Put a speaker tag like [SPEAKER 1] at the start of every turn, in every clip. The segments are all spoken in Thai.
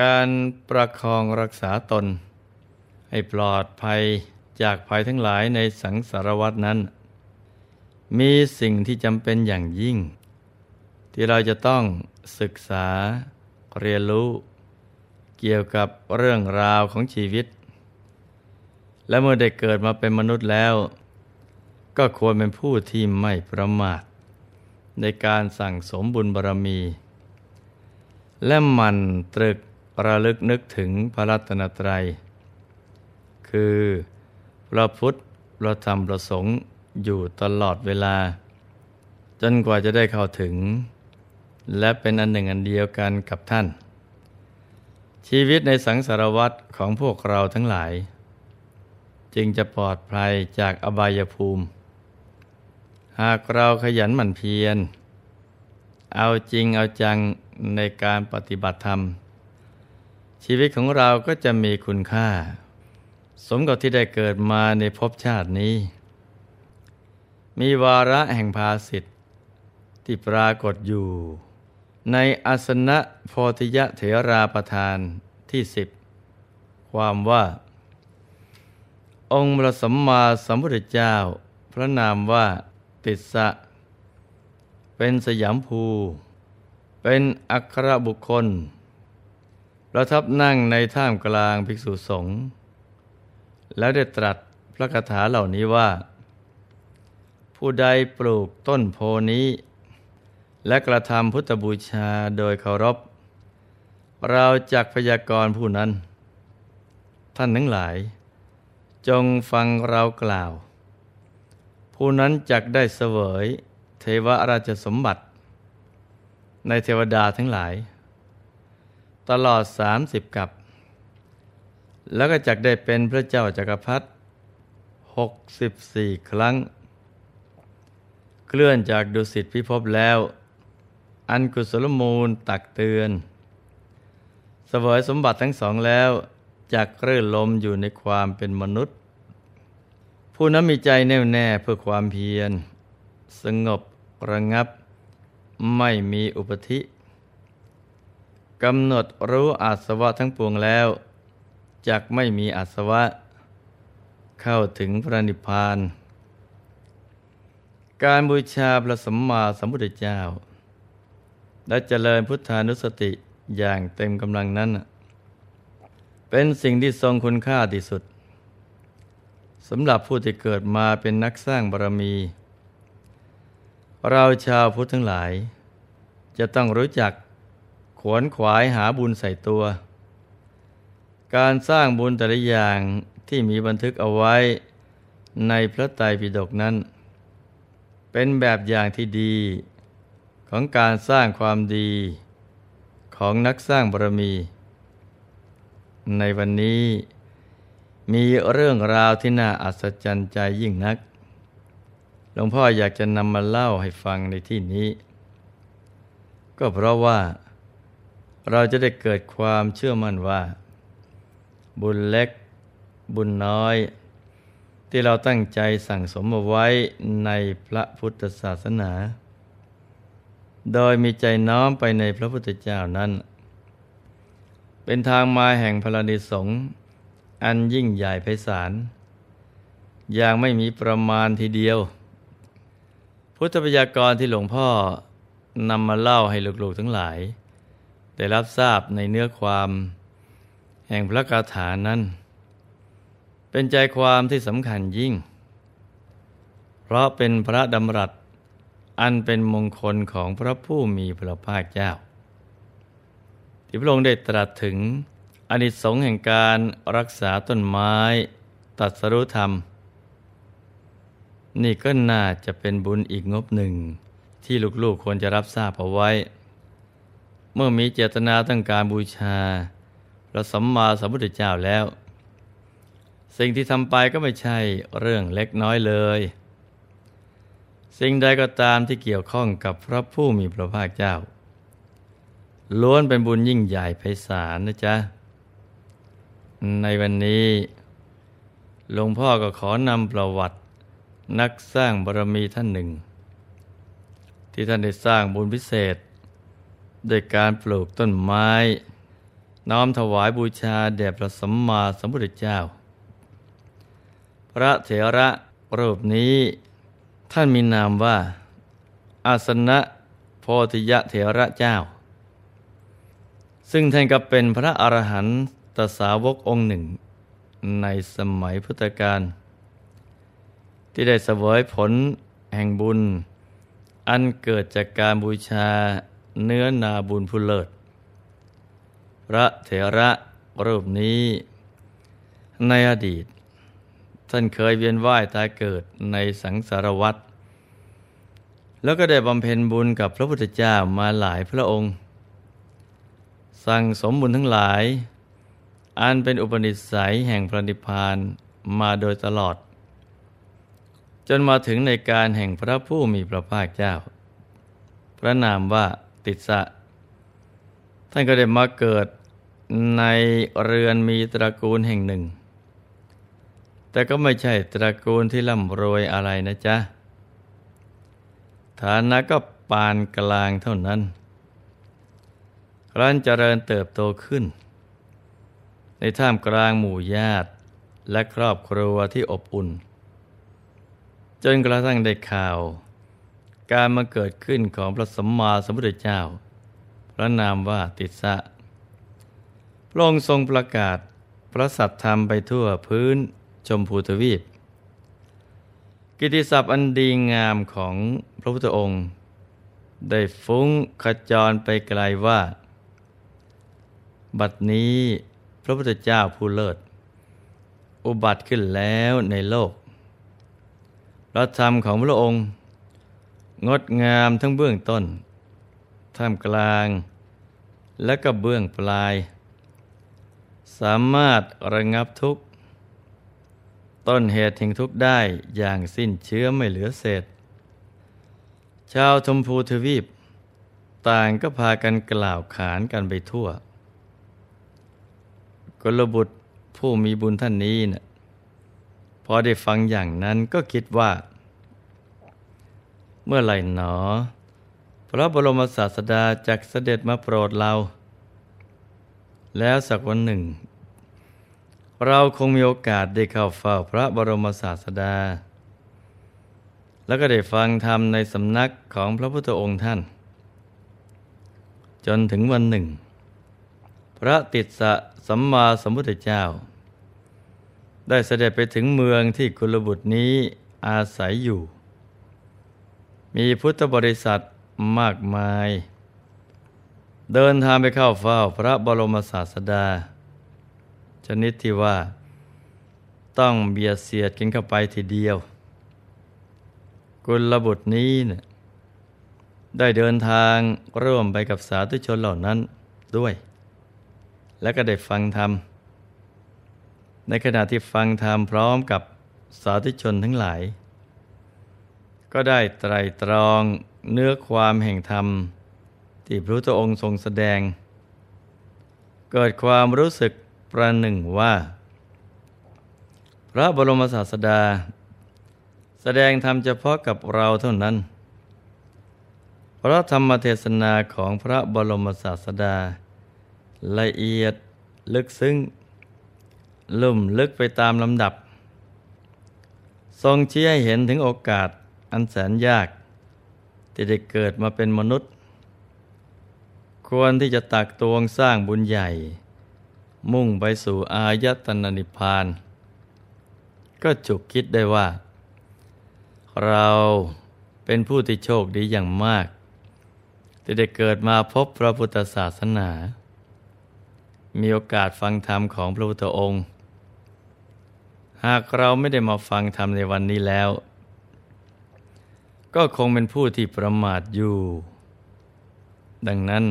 [SPEAKER 1] การประคองรักษาตน ให้ปลอดภัยจากภัยทั้งหลายในสังสารวัตนั้น มีสิ่งที่จำเป็นอย่างยิ่ง ที่เราจะต้องศึกษาเรียนรู้ เกี่ยวกับเรื่องราวของชีวิต และเมื่อได้เกิดมาเป็นมนุษย์แล้ว ก็ควรเป็นผู้ที่ไม่ประมาท ในการสั่งสมบุญบารมี และมันตรึก ระลึกนึกถึงพระรัตนตรัย คือพระพุทธพระธรรมพระสงฆ์อยู่ตลอดเวลา จนกว่าจะได้เข้าถึง และเป็นอันหนึ่งอันเดียวกันกับท่าน ชีวิตในสังสารวัตรของพวกเราทั้งหลาย จึงจะปลอดภัยจากอบายภูมิ หากเราขยันหมั่นเพียร เอาจริงเอาจังในการปฏิบัติธรรม ชีวิตของเราก็จะมีคุณค่า สมกับที่ได้เกิดมาในภพชาตินี้ มีวาระแห่งภาสิทธิ์ที่ปรากฏอยู่ ในอาสนะโพธิยะเถราประธานที่สิบความว่า องค์พระสัมมาสัมพุทธเจ้า พระนามว่าติสสะ เป็นสยามภู เป็นอัครบุคคล ประทับนั่งในท่ามกลางภิกษุสงฆ์แล้วได้ตรัสพระคาถาเหล่านี้ว่า ผู้ใดปลูกต้นโพนี้ และกระทำพุทธบูชาโดยเคารพ เราจักพยากรณ์ผู้นั้น ท่านทั้งหลาย จงฟังเรากล่าว ผู้นั้นจักได้เสวย เทวราชสมบัติ ในเทวดาทั้งหลาย ตลอดสามสิบกับ แล้วก็จักได้เป็นพระเจ้าจากักรพรรดิหกสิบสี่ครั้ง เคลื่อนจากดุสิตพิภพแล้ว อันกุศลมูลตักเตือนเสวยสมบัติทั้งสองแล้วจากเรื่นลมอยู่ในความเป็นมนุษย์ ผู้นั้นมีใจแน่วแน่เพื่อความเพียร สงบระงับ ไม่มีอุปธิ กำหนดรู้อาสวะทั้งปวงแล้วจักไม่มีอาสวะ เข้าถึงพระนิพพาน การบูชาพระสัมมาสัมพุทธเจ้า และเจริญพุทธานุสติอย่างเต็มกำลังนั้น เป็นสิ่งที่ทรงคุณค่าที่สุดสำหรับผู้ที่เกิดมาเป็นนักสร้างบารมี เราชาวพุทธทั้งหลาย จะต้องรู้จัก ขวนขวายหาบุญใส่ตัว การสร้างบุญแต่ละอย่างที่มีบันทึกเอาไว้ในพระไตรปิฎกนั้น เป็นแบบอย่างที่ดีของการสร้างความดีของนักสร้างบารมี ในวันนี้มีเรื่องราวที่น่าอัศจรรย์ใจยิ่งนัก หลวงพ่ออยากจะนำมาเล่าให้ฟังในที่นี้ ก็เพราะว่า เราจะได้เกิดความเชื่อมั่นว่า บุญเล็ก บุญน้อย ที่เราตั้งใจสั่งสมเอาไว้ในพระพุทธศาสนา โดยมีใจน้อมไปในพระพุทธเจ้านั้น เป็นทางมาแห่งพลานิสงฆ์อันยิ่งใหญ่ไพศาลอย่างไม่มีประมาณทีเดียว พุทธพยากรที่หลวงพ่อนำมาเล่าให้ลูกๆทั้งหลาย ได้รับทราบในเนื้อความ แห่งพระคาถานั้น เป็นใจความที่สำคัญยิ่ง เพราะเป็นพระดำรัส อันเป็นมงคลของพระผู้มีพระภาคเจ้า ที่พระองค์ได้ตรัสถึงอนิสงส์แห่งการรักษาต้นไม้ตัดสรุธรรม นี่ก็น่าจะเป็นบุญอีกงบหนึ่ง ที่ลูกๆควรจะรับทราบเอาไว้ เมื่อมีเจตนาต้องการบูชาพระสัมมาสัมพุทธเจ้าแล้ว สิ่งที่ทำไปก็ไม่ใช่เรื่องเล็กน้อยเลย สิ่งใดก็ตามที่เกี่ยวข้องกับพระผู้มีพระภาคเจ้า ล้วนเป็นบุญยิ่งใหญ่ไพศาลนะจ๊ะ ในวันนี้หลวงพ่อก็ขอนำประวัตินักสร้างบารมีท่านหนึ่ง ที่ท่านได้สร้างบุญพิเศษ โดยการปลูกต้นไม้ น้อมถวายบูชาแด่พระสัมมาสัมพุทธเจ้า พระเถระรูปนี้ท่านมีนามว่า อาสนะโพธิยะเถระเจ้า ซึ่งท่านก็เป็นพระอรหันตสาวกองค์หนึ่ง ในสมัยพุทธกาลที่ได้เสวยผลแห่งบุญ อันเกิดจากการบูชา เนื้อนาบุญผู้เลิศ พระเถระรูปนี้ ในอดีต ท่านเคยเวียนว่ายตายเกิดในสังสารวัฏแล้วก็ได้บำเพ็ญบุญกับพระพุทธเจ้ามาหลายพระองค์ สั่งสมบุญทั้งหลาย อันเป็นอุปนิสัยแห่งพระนิพพานมาโดยตลอด จนมาถึงในการแห่งพระผู้มีพระภาคเจ้า พระนามว่า ติดสะ ท่านก็ได้มาเกิดในเรือนมีตระกูลแห่งหนึ่ง แต่ก็ไม่ใช่ตระกูลที่ร่ำรวยอะไรนะจ๊ะ ฐานะก็ปานกลางเท่านั้นรั้นเจริญเติบโตขึ้น ในท่ามกลางหมู่ญาติและครอบครัวที่อบอุ่น จนกระทั่งได้ข่าว การมาเกิดขึ้นของพระสัมมาสัมพุทธเจ้า พระนามว่าติสะพระองค์ทรงประกาศพระสัทธรรมไปทั่วพื้นชมพูทวีป กิติศัพท์อันดีงามของพระพุทธองค์ ได้ฟุ้งขจรไปไกลว่า บัดนี้พระพุทธเจ้าผู้เลิศ อุบัติขึ้นแล้วในโลกพระธรรมของพระองค์ งดงามทั้งเบื้องต้น ท่ามกลาง และก็เบื้องปลาย สามารถระงับทุกข์ ต้นเหตุแห่งทุกข์ได้อย่างสิ้นเชื้อไม่เหลือเศษ ชาวชมพูทวีป ต่างก็พากันกล่าวขานกันไปทั่วกลบุตรผู้มีบุญท่านนี้นะ่ะพอได้ฟังอย่างนั้นก็คิดว่า เมื่อไหร่หนอ พระบรมศาสดาจักเสด็จมาโปรดเรา แล้วสักวันหนึ่ง เราคงมีโอกาสได้เข้าเฝ้าพระบรมศาสดา แล้วก็ได้ฟังธรรมในสำนักของพระพุทธองค์ท่าน จนถึงวันหนึ่ง พระติสสะสัมมาสัมพุทธเจ้า ได้เสด็จไปถึงเมืองที่กุลบุตรนี้อาศัยอยู่ มีพุทธบริษัทมากมาย เดินทางไปเข้าเฝ้าพระบรมศาสดา ชนิดที่ว่า ต้องเบียดเสียดกันเข้าไปทีเดียว กุลบุตรนี้เนะี่ยได้เดินทางร่วมไปกับสาธุชนเหล่านั้นด้วย และก็ได้ฟังธรรม ในขณะที่ฟังธรรมพร้อมกับสาธุชนทั้งหลาย ก็ได้ไตรตรองเนื้อความแห่งธรรม ที่พระพุทธองค์ทรงแสดง เกิดความรู้สึกประหนึ่งว่า พระบรมศาสดา แสดงธรรมเฉพาะกับเราเท่านั้นเพราะธรรมเทศนาของพระบรมศาสดา ละเอียดลึกซึ้งลุ่มลึกไปตามลำดับ ทรงชี้ให้เห็นถึงโอกาส อันแสนยากที่ได้เกิดมาเป็นมนุษย์ ควรที่จะตักตวงสร้างบุญใหญ่ มุ่งไปสู่อายตนะนิพพาน ก็จุกคิดได้ว่า เราเป็นผู้ที่โชคดีอย่างมากที่ได้เกิดมาพบพระพุทธศาสนา มีโอกาสฟังธรรมของพระพุทธองค์ หากเราไม่ได้มาฟังธรรมในวันนี้แล้ว ก็คงเป็นผู้ที่ประมาทอยู่ ดังนั้น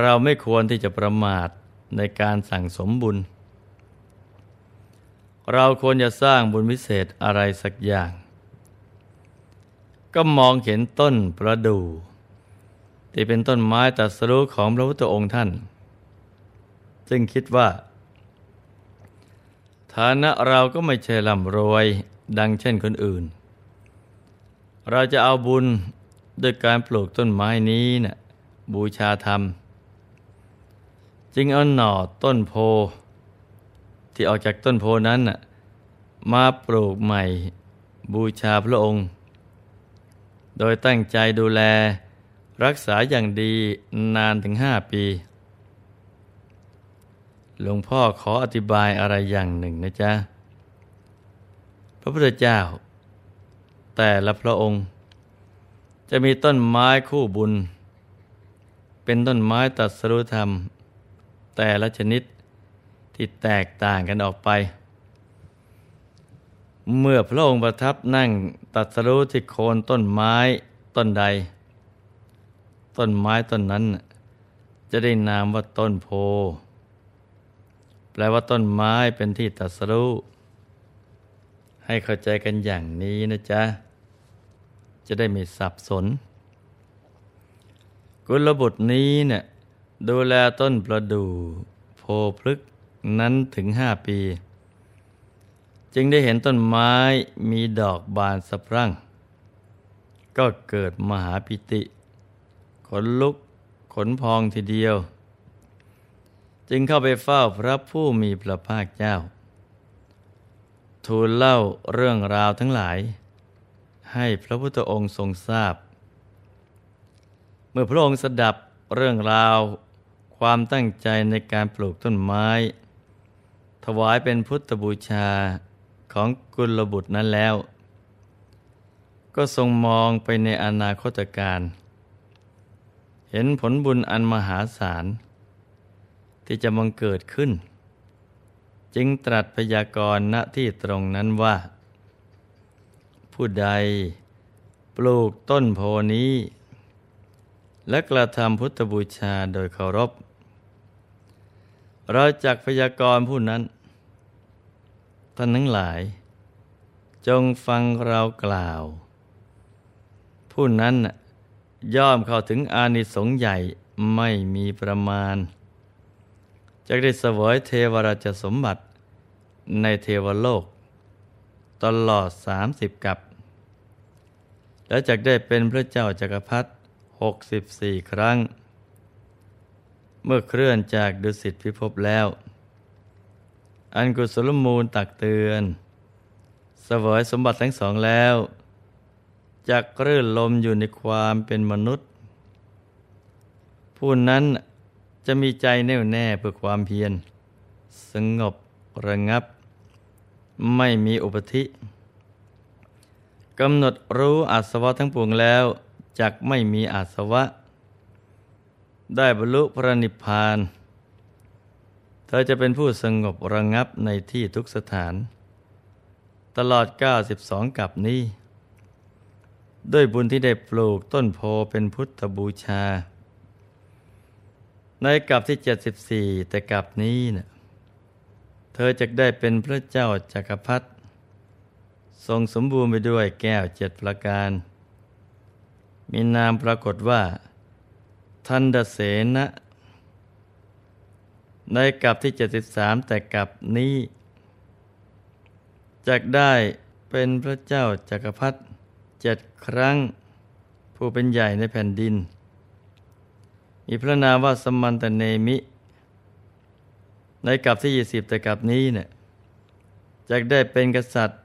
[SPEAKER 1] เราไม่ควรที่จะประมาทในการสั่งสมบุญ เราควรจะสร้างบุญวิเศษอะไรสักอย่าง ก็มองเห็นต้นประดู่ที่เป็นต้นไม้ตัดสรุของพระพุทธองค์ท่าน ซึ่งคิดว่า ฐานะเราก็ไม่ใช่ร่ำรวยดังเช่นคนอื่น เราจะเอาบุญด้วยการปลูกต้นไม้นี้นะ่ะบูชาธรรม จึงเอาหน่อต้นโพ ที่ออกจากต้นโพนั้นน่ะมาปลูกใหม่บูชาพระองค์ โดยตั้งใจดูแลรักษาอย่างดีนานถึงห้าปี หลวงพ่อขออธิบายอะไรอย่างหนึ่งนะจ๊ะ พระพุทธเจ้า แต่ละพระองค์ จะมีต้นไม้คู่บุญ เป็นต้นไม้ตัดสรุธรรม แต่ละชนิดที่แตกต่างกันออกไป เมื่อพระองค์ประทับนั่งตัดสรุที่โคนต้นไม้ต้นใด ต้นไม้ต้นนั้น จะได้นามว่าต้นโพ แปลว่าต้นไม้เป็นที่ตัดสรู้ให้เข้าใจกันอย่างนี้นะจ๊ะ จะได้ไม่สับสน กุลบุตรนี้เนี่ยดูแลต้นประดู่โพพฤกนั้นถึงห้าปี จึงได้เห็นต้นไม้มีดอกบานสะพรั่ง ก็เกิดมหาปิติ ขนลุกขนพองทีเดียว จึงเข้าไปเฝ้าพระผู้มีพระภาคเจ้า ทูลเล่าเรื่องราวทั้งหลาย ให้พระพุทธองค์ทรงทราบ เมื่อพระองค์สดับเรื่องราว ความตั้งใจในการปลูกต้นไม้ ถวายเป็นพุทธบูชาของกุลบุตรนั้นแล้ว ก็ทรงมองไปในอนาคตการเห็นผลบุญอันมหาศาล ที่จะมังเกิดขึ้น จึงตรัสพยากรณ์ณที่ตรงนั้นว่า ผู้ใดปลูกต้นโพนี้ และกระทำพุทธบูชาโดยเคารพ เราจักพยากรณ์ผู้นั้น ท่านทั้งหลาย จงฟังเรากล่าว ผู้นั้นย่อมเข้าถึงอานิสงส์ใหญ่ไม่มีประมาณจะได้เสวยเทวราชสมบัติในเทวโลก ตลอดสามสิบกับ และจะได้เป็นพระเจ้าจักรพรรดิหกสิบสี่ครั้ง เมื่อเคลื่อนจากดุสิตพิภพแล้ว อันกุศลมูลตักเตือนสเสวยสมบัติทั้งสองแล้วจักรื่นลมอยู่ในความเป็นมนุษย์ ผู้นั้นจะมีใจแน่วแน่เพื่อความเพียร สงบระงับ ไม่มีอุปธิ กำหนดรู้อาสวะทั้งปวงแล้วจักไม่มีอาสวะ ได้บรรลุพระนิพพาน เธอจะเป็นผู้สงบระงับในที่ทุกสถาน ตลอด 92 กับนี้ ด้วยบุญที่ได้ปลูกต้นโพเป็นพุทธบูชา ในกับที่ 74 แต่กับนี้เนะเธอจะได้เป็นพระเจ้าจักรพรรดิ ทรงสมบูรณ์ไปด้วยแก้วเจ็ดประการ มีนามปรากฏว่า ทันดเสนะ ในกับที่ 73 แต่กับนี้จะได้เป็นพระเจ้าจักรพรรดิเจ็ดครั้ง ผู้เป็นใหญ่ในแผ่นดิน มีพระนามว่าสมันตเนมิ ในกับที่ยี่สิบแต่กับนี้เนี่ยจะได้เป็นกษัตริย์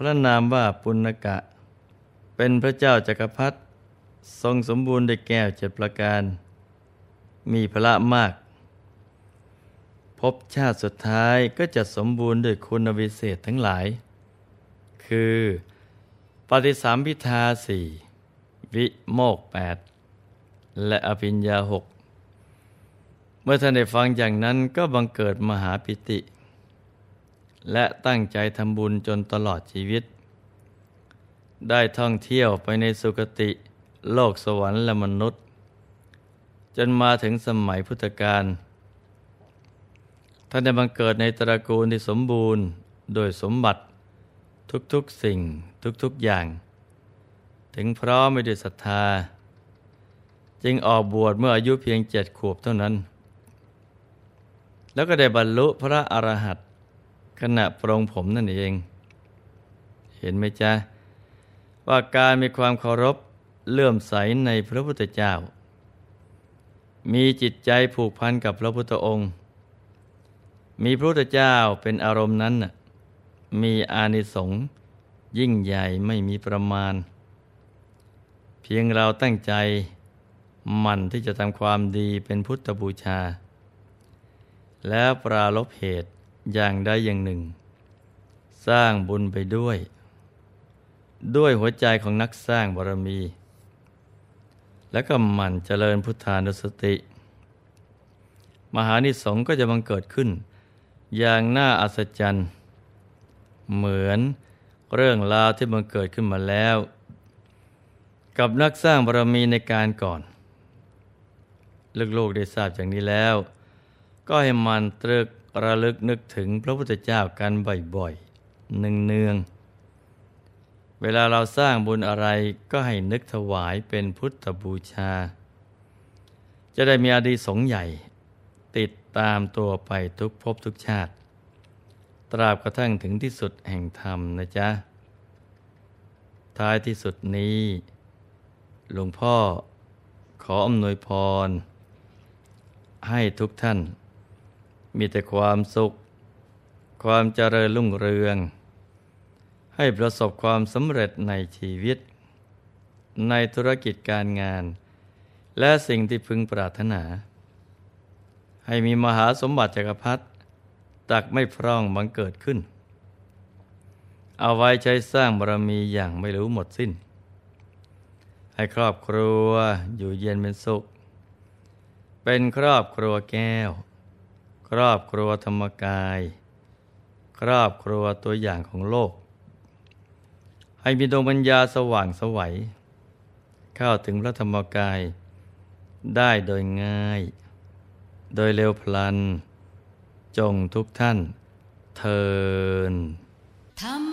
[SPEAKER 1] พระนามว่าปุณกะ เป็นพระเจ้าจักรพรรดิทรงสมบูรณ์ด้วยแก้วเจ็ดประการ มีพระมาก พบชาติสุดท้ายก็จะสมบูรณ์ด้วยคุณวิเศษทั้งหลาย คือ ปฏิสามพิทาสี่วิโมกแปดและอภิญญาหกเมื่อท่านได้ฟังอย่างนั้นก็บังเกิดมหาปิติ และตั้งใจทำบุญจนตลอดชีวิต ได้ท่องเที่ยวไปในสุคติโลกสวรรค์และมนุษย์ จนมาถึงสมัยพุทธกาลท่านได้บังเกิดในตระกูลที่สมบูรณ์ โดยสมบัติทุกๆสิ่งทุกๆอย่าง ถึงพร้อมไม่ด้วยศรัทธา จึงออกบวชเมื่ออายุเพียงเจ็ดขวบเท่านั้น แล้วก็ได้บรรลุพระอรหันต ขณะปรงผมนั่นเอง เห็นไหมจ๊ะ ว่าการมีความเคารพเลื่อมใสในพระพุทธเจ้า มีจิตใจผูกพันกับพระพุทธองค์ มีพระพุทธเจ้าเป็นอารมณ์นั้น มีอานิสงส์ยิ่งใหญ่ไม่มีประมาณ เพียงเราตั้งใจมันที่จะทำความดีเป็นพุทธบูชา แล้วปราลบเหตุ อย่างใดอย่างหนึ่ง สร้างบุญไปด้วย ด้วยหัวใจของนักสร้างบารมี แล้วก็หมั่นเจริญพุทธานุสติ มหานิสงก็จะบังเกิดขึ้น อย่างน่าอัศจรรย์ เหมือนเรื่องราวที่บังเกิดขึ้นมาแล้ว กับนักสร้างบารมีในการก่อนลูกๆได้ทราบอย่างนี้แล้ว ก็ให้มันตรึก ระลึกนึกถึงพระพุทธเจ้ากันบ่อยๆเนืองๆเวลาเราสร้างบุญอะไรก็ให้นึกถวายเป็นพุทธบูชา จะได้มีอดีสงใหญ่ ติดตามตัวไปทุกภพทุกชาติ ตราบกระทั่งถึงที่สุดแห่งธรรมนะจ๊ะ ท้ายที่สุดนี้หลวงพ่อขออำนวยพร ให้ทุกท่าน มีแต่ความสุข ความเจริญรุ่งเรือง ให้ประสบความสำเร็จในชีวิต ในธุรกิจการงาน และสิ่งที่พึงปรารถนา ให้มีมหาสมบัติจักรพรรดิตักไม่พร่องบังเกิดขึ้น เอาไว้ใช้สร้างบารมีอย่างไม่รู้หมดสิ้น ให้ครอบครัวอยู่เย็นเป็นสุข เป็นครอบครัวแก้ว ครอบครัวธรรมกาย ครอบครัวตัวอย่างของโลก ให้มีดวงปัญญาสว่างสวัย เข้าถึงพระธรรมกาย ได้โดยง่าย โดยเร็วพลัน จงทุกท่านเทินธรรม